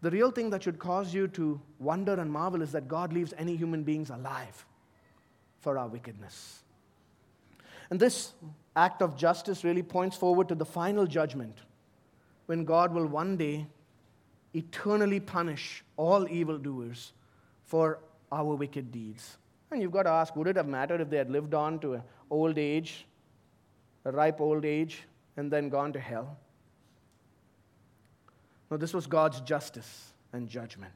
The real thing that should cause you to wonder and marvel is that God leaves any human beings alive for our wickedness. And this act of justice really points forward to the final judgment when God will one day eternally punish all evildoers for our wicked deeds. And you've got to ask would it have mattered if they had lived on to an old age, a ripe old age, and then gone to hell? No, this was God's justice and judgment.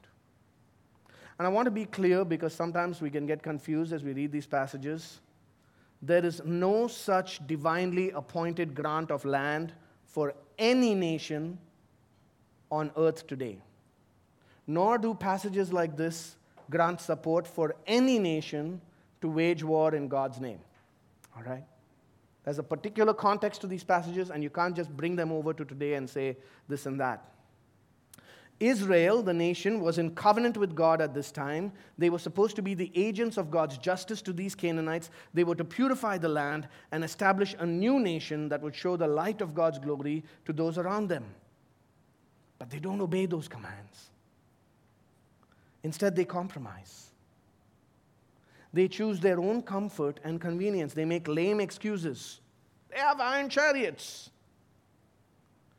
And I want to be clear because sometimes we can get confused as we read these passages. There is no such divinely appointed grant of land for any nation on earth today. Nor do passages like this grant support for any nation to wage war in God's name. All right? There's a particular context to these passages, and you can't just bring them over to today and say this and that. Israel, the nation, was in covenant with God at this time. They were supposed to be the agents of God's justice to these Canaanites. They were to purify the land and establish a new nation that would show the light of God's glory to those around them. But they don't obey those commands. Instead, they compromise. They choose their own comfort and convenience. They make lame excuses. They have iron chariots.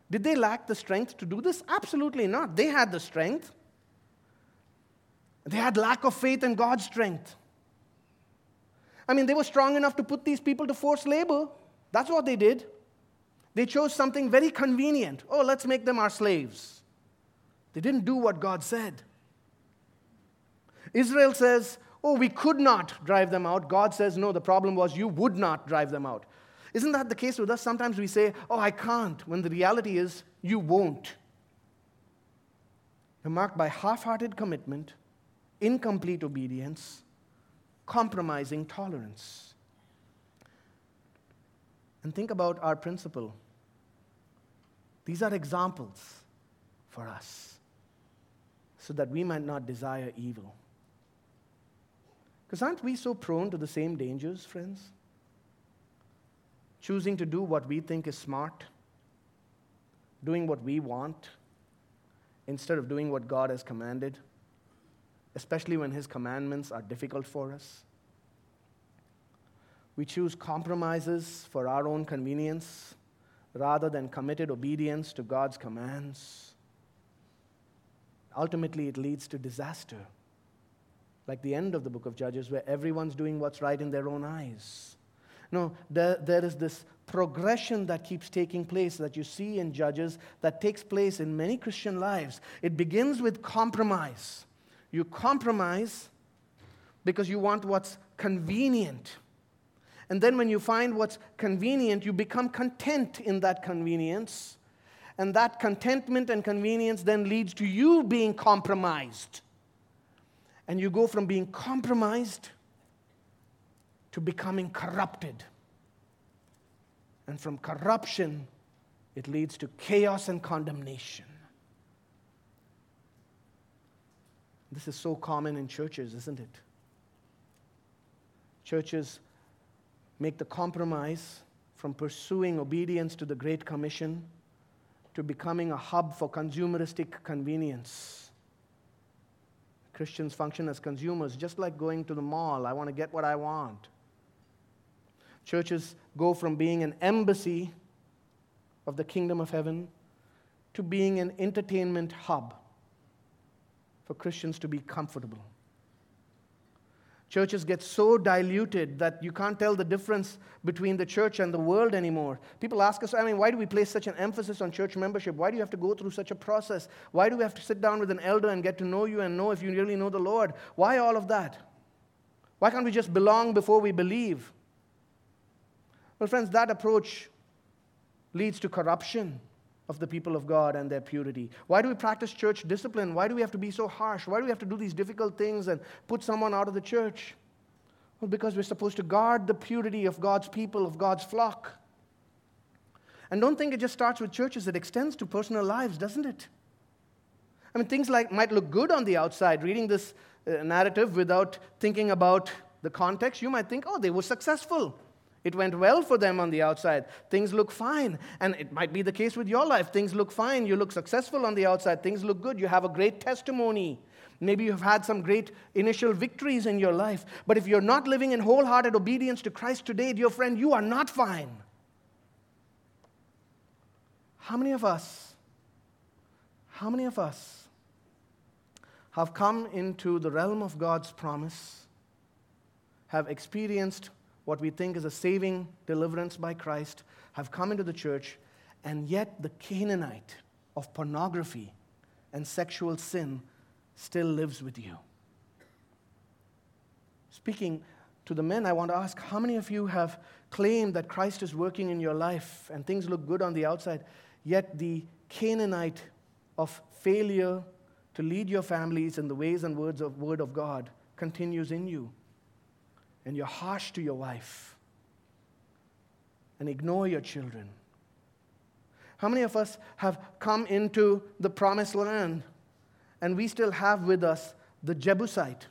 Did they lack the strength to do this? Absolutely not. They had the strength. They had lack of faith in God's strength. I mean, they were strong enough to put these people to forced labor. That's what they did. They chose something very convenient. Oh, let's make them our slaves. They didn't do what God said. Israel says, Oh, we could not drive them out. God says, No, the problem was you would not drive them out. Isn't that the case with us? Sometimes we say, Oh, I can't, when the reality is, you won't. You're marked by half hearted commitment, incomplete obedience, compromising tolerance. And think about our principle. These are examples for us so that we might not desire evil. Because aren't we so prone to the same dangers, friends? Choosing to do what we think is smart, doing what we want, instead of doing what God has commanded, especially when His commandments are difficult for us. We choose compromises for our own convenience rather than committed obedience to God's commands. Ultimately, it leads to disaster like the end of the book of Judges, where everyone's doing what's right in their own eyes. No, there, there is this progression that keeps taking place that you see in Judges that takes place in many Christian lives. It begins with compromise. You compromise because you want what's convenient. And then when you find what's convenient, you become content in that convenience. And that contentment and convenience then leads to you being compromised and you go from being compromised to becoming corrupted. And from corruption, it leads to chaos and condemnation. This is so common in churches, isn't it? Churches make the compromise from pursuing obedience to the Great Commission to becoming a hub for consumeristic convenience. Christians function as consumers, just like going to the mall. I want to get what I want. Churches go from being an embassy of the kingdom of heaven to being an entertainment hub for Christians to be comfortable. Churches get so diluted that you can't tell the difference between the church and the world anymore. People ask us, I mean, why do we place such an emphasis on church membership? Why do you have to go through such a process? Why do we have to sit down with an elder and get to know you and know if you really know the Lord? Why all of that? Why can't we just belong before we believe? Well, friends, that approach leads to corruption of the people of God and their purity? Why do we practice church discipline? Why do we have to be so harsh? Why do we have to do these difficult things and put someone out of the church? Well, because we're supposed to guard the purity of God's people, of God's flock. And don't think it just starts with churches, it extends to personal lives, doesn't it? I mean, things like might look good on the outside, reading this uh, narrative without thinking about the context. You might think, oh, they were successful. It went well for them on the outside. Things look fine. And it might be the case with your life. Things look fine. You look successful on the outside. Things look good. You have a great testimony. Maybe you've had some great initial victories in your life. But if you're not living in wholehearted obedience to Christ today, dear friend, you are not fine. How many of us, how many of us have come into the realm of God's promise, have experienced what we think is a saving deliverance by Christ, have come into the church, and yet the Canaanite of pornography and sexual sin still lives with you? Speaking to the men, I want to ask how many of you have claimed that Christ is working in your life and things look good on the outside, Yet the Canaanite of failure to lead your families in the ways and words of word of God continues in you. And you're harsh to your wife and ignore your children. How many of us have come into the promised land and we still have with us the Jebusite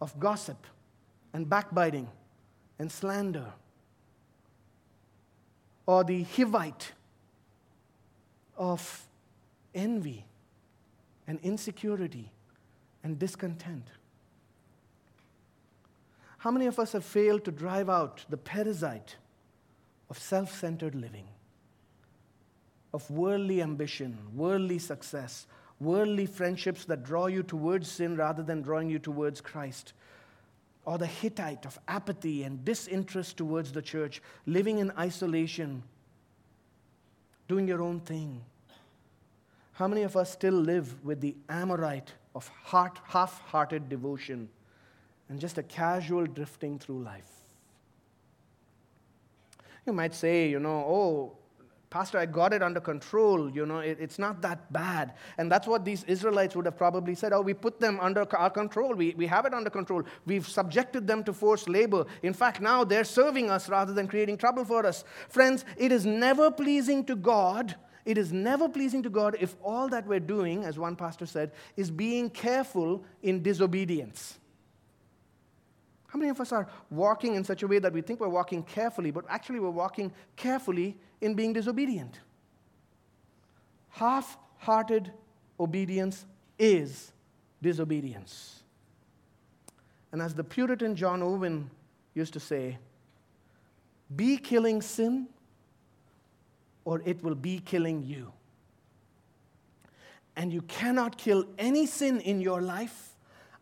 of gossip and backbiting and slander? Or the Hivite of envy and insecurity and discontent. How many of us have failed to drive out the parasite of self centered living, of worldly ambition, worldly success, worldly friendships that draw you towards sin rather than drawing you towards Christ? Or the Hittite of apathy and disinterest towards the church, living in isolation doing your own thing. How many of us still live with the Amorite of heart, half hearted devotion and just a casual drifting through life? You might say, you know, oh, Pastor, I got it under control. You know, it, it's not that bad. And that's what these Israelites would have probably said. Oh, we put them under our control. We, we have it under control. We've subjected them to forced labor. In fact, now they're serving us rather than creating trouble for us. Friends, it is never pleasing to God. It is never pleasing to God if all that we're doing, as one pastor said, is being careful in disobedience. How many of us are walking in such a way that we think we're walking carefully, but actually we're walking carefully in being disobedient? Half hearted obedience is disobedience. And as the Puritan John Owen used to say, be killing sin or it will be killing you. And you cannot kill any sin in your life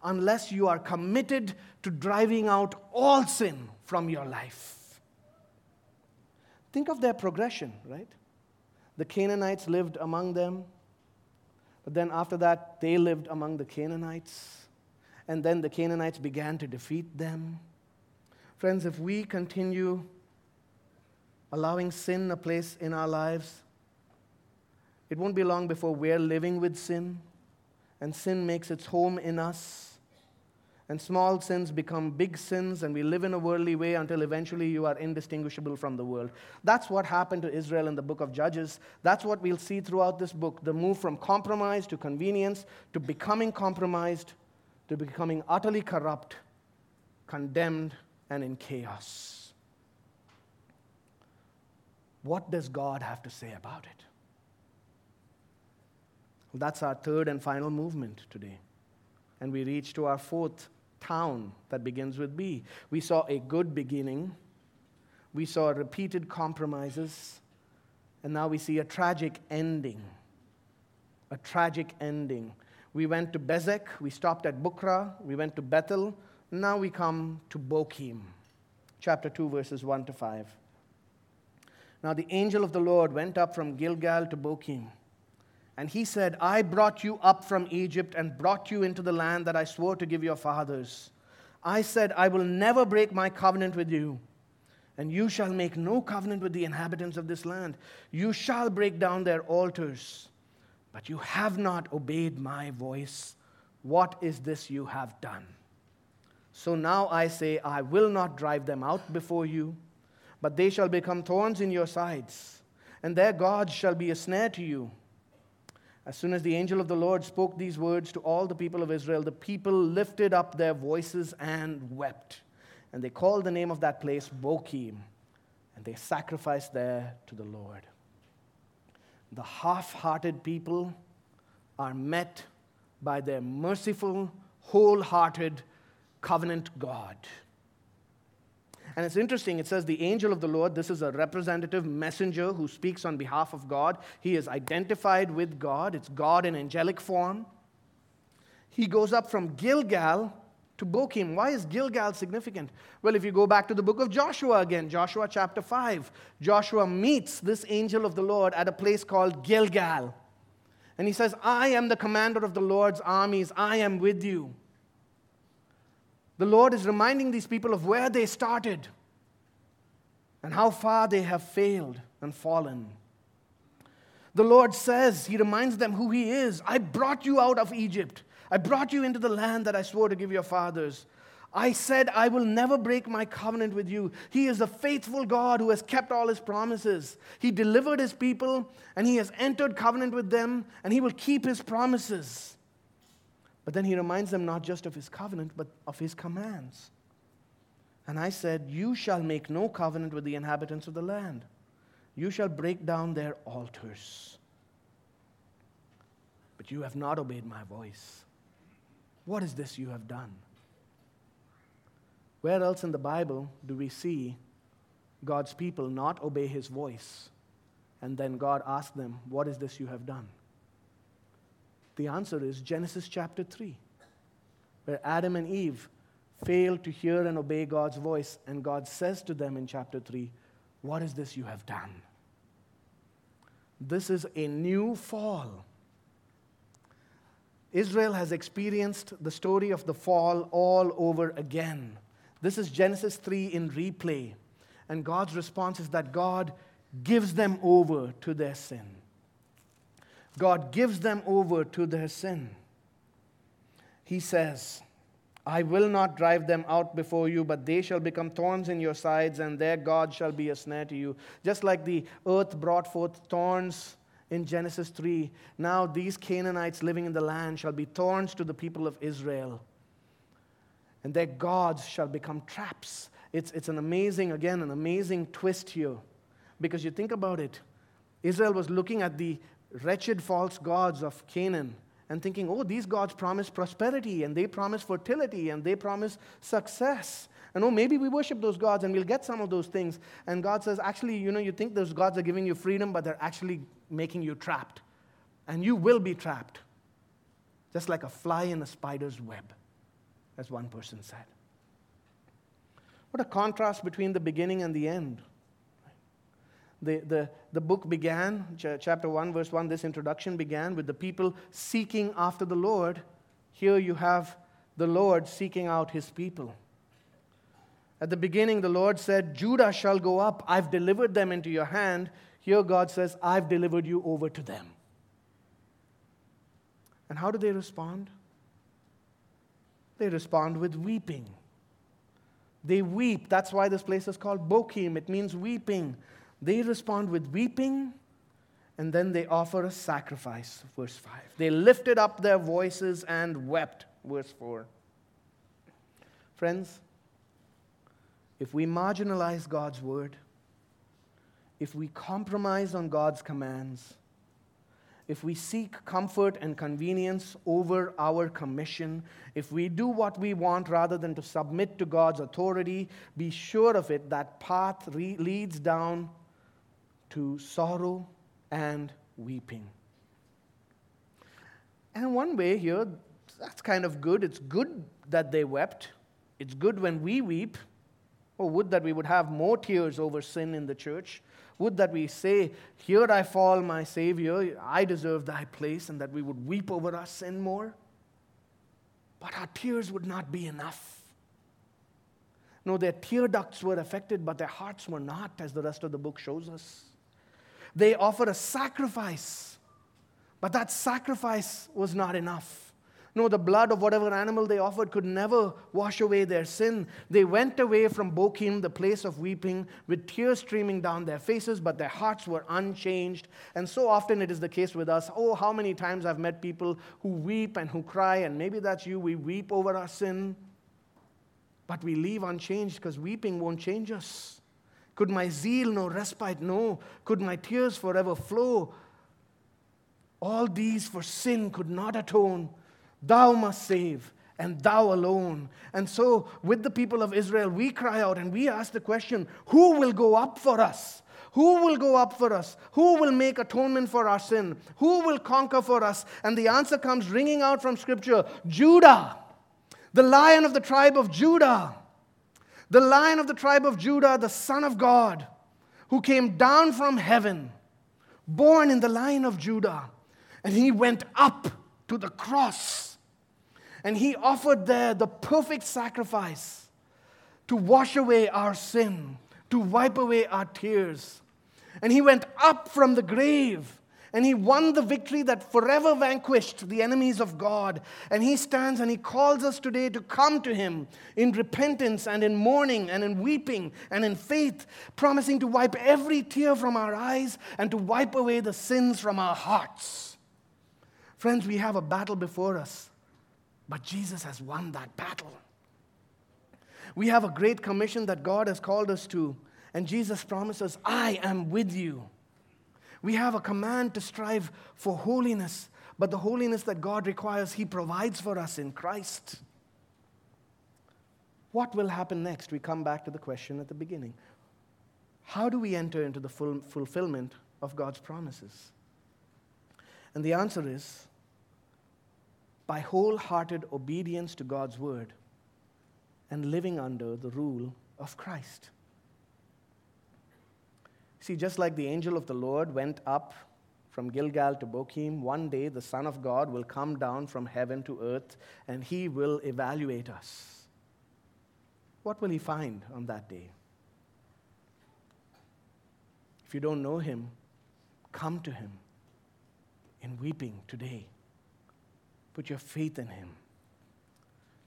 unless you are committed to driving out all sin from your life. Think of their progression, right? The Canaanites lived among them, but then after that, they lived among the Canaanites, and then the Canaanites began to defeat them. Friends, if we continue allowing sin a place in our lives, it won't be long before we're living with sin, and sin makes its home in us and small sins become big sins, and we live in a worldly way until eventually you are indistinguishable from the world. That's what happened to Israel in the book of Judges. That's what we'll see throughout this book the move from compromise to convenience to becoming compromised to becoming utterly corrupt, condemned, and in chaos. What does God have to say about it? Well, that's our third and final movement today. And we reach to our fourth town that begins with B. We saw a good beginning, we saw repeated compromises, and now we see a tragic ending. A tragic ending. We went to Bezek, we stopped at Bukra, we went to Bethel, now we come to Bochim. Chapter 2, verses 1 to 5. Now the angel of the Lord went up from Gilgal to Bochim. And he said, I brought you up from Egypt and brought you into the land that I swore to give your fathers. I said, I will never break my covenant with you, and you shall make no covenant with the inhabitants of this land. You shall break down their altars, but you have not obeyed my voice. What is this you have done? So now I say, I will not drive them out before you, but they shall become thorns in your sides, and their gods shall be a snare to you. As soon as the angel of the Lord spoke these words to all the people of Israel, the people lifted up their voices and wept. And they called the name of that place Bochim, and they sacrificed there to the Lord. The half hearted people are met by their merciful, wholehearted covenant God. And it's interesting, it says the angel of the Lord, this is a representative messenger who speaks on behalf of God. He is identified with God, it's God in angelic form. He goes up from Gilgal to Bochim. Why is Gilgal significant? Well, if you go back to the book of Joshua again, Joshua chapter 5, Joshua meets this angel of the Lord at a place called Gilgal. And he says, I am the commander of the Lord's armies, I am with you. The Lord is reminding these people of where they started and how far they have failed and fallen. The Lord says, He reminds them who He is. I brought you out of Egypt. I brought you into the land that I swore to give your fathers. I said, I will never break my covenant with you. He is a faithful God who has kept all his promises. He delivered his people and he has entered covenant with them and he will keep his promises. But then he reminds them not just of his covenant, but of his commands. And I said, You shall make no covenant with the inhabitants of the land, you shall break down their altars. But you have not obeyed my voice. What is this you have done? Where else in the Bible do we see God's people not obey his voice? And then God asked them, What is this you have done? The answer is Genesis chapter 3, where Adam and Eve failed to hear and obey God's voice, and God says to them in chapter 3, What is this you have done? This is a new fall. Israel has experienced the story of the fall all over again. This is Genesis 3 in replay. And God's response is that God gives them over to their sin. God gives them over to their sin. He says, I will not drive them out before you, but they shall become thorns in your sides, and their God shall be a snare to you. Just like the earth brought forth thorns in Genesis 3, now these Canaanites living in the land shall be thorns to the people of Israel, and their gods shall become traps. It's, it's an amazing, again, an amazing twist here. Because you think about it, Israel was looking at the wretched false gods of Canaan and thinking, oh, these gods promise prosperity and they promise fertility and they promise success. And oh, maybe we worship those gods and we'll get some of those things. And God says, actually, you know, you think those gods are giving you freedom, but they're actually making you trapped. And you will be trapped, just like a fly in a spider's web, as one person said. What a contrast between the beginning and the end the, the, the book began, ch- chapter 1, verse 1, this introduction began with the people seeking after the Lord. Here you have the Lord seeking out his people. At the beginning, the Lord said, Judah shall go up. I've delivered them into your hand. Here, God says, I've delivered you over to them. And how do they respond? They respond with weeping. They weep. That's why this place is called Bochim. It means weeping. They respond with weeping, and then they offer a sacrifice, verse 5. They lifted up their voices and wept, verse 4. Friends, if we marginalize God's word, if we compromise on God's commands, if we seek comfort and convenience over our commission, if we do what we want rather than to submit to God's authority, be sure of it that path re- leads down to sorrow and weeping. And one way here, that's kind of good. It's good that they wept. It's good when we weep. Oh, would that we would have more tears over sin in the church. Would that we say, Here I fall, my Savior, I deserve thy place, and that we would weep over our sin more. But our tears would not be enough. No, their tear ducts were affected, but their hearts were not, as the rest of the book shows us. They offered a sacrifice, but that sacrifice was not enough. No, the blood of whatever animal they offered could never wash away their sin. They went away from Bochim, the place of weeping, with tears streaming down their faces, but their hearts were unchanged. And so often it is the case with us. Oh, how many times I've met people who weep and who cry, and maybe that's you. We weep over our sin, but we leave unchanged because weeping won't change us. Could my zeal no respite? No. Could my tears forever flow? All these for sin could not atone. Thou must save, and thou alone. And so, with the people of Israel, we cry out and we ask the question who will go up for us? Who will go up for us? Who will make atonement for our sin? Who will conquer for us? And the answer comes ringing out from Scripture Judah, the lion of the tribe of Judah. The lion of the tribe of Judah, the Son of God, who came down from heaven, born in the line of Judah. And he went up to the cross and he offered there the perfect sacrifice to wash away our sin, to wipe away our tears. And he went up from the grave and he won the victory that forever vanquished the enemies of God. And he stands and he calls us today to come to him in repentance and in mourning and in weeping and in faith, promising to wipe every tear from our eyes and to wipe away the sins from our hearts. Friends, we have a battle before us. But Jesus has won that battle. We have a great commission that God has called us to, and Jesus promises, I am with you. We have a command to strive for holiness, but the holiness that God requires, He provides for us in Christ. What will happen next? We come back to the question at the beginning. How do we enter into the full fulfillment of God's promises? And the answer is by wholehearted obedience to God's word and living under the rule of Christ. See, just like the angel of the Lord went up from Gilgal to Bochim, one day the Son of God will come down from heaven to earth and he will evaluate us. What will he find on that day? If you don't know him, come to him in weeping today. Put your faith in him.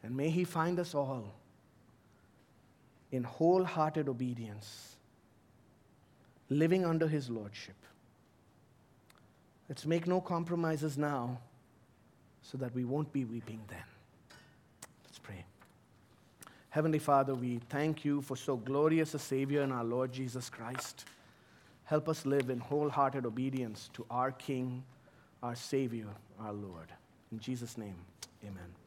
And may he find us all in wholehearted obedience, living under his lordship. Let's make no compromises now so that we won't be weeping then. Let's pray. Heavenly Father, we thank you for so glorious a Savior in our Lord Jesus Christ. Help us live in wholehearted obedience to our King, our Savior, our Lord. In Jesus' name, amen.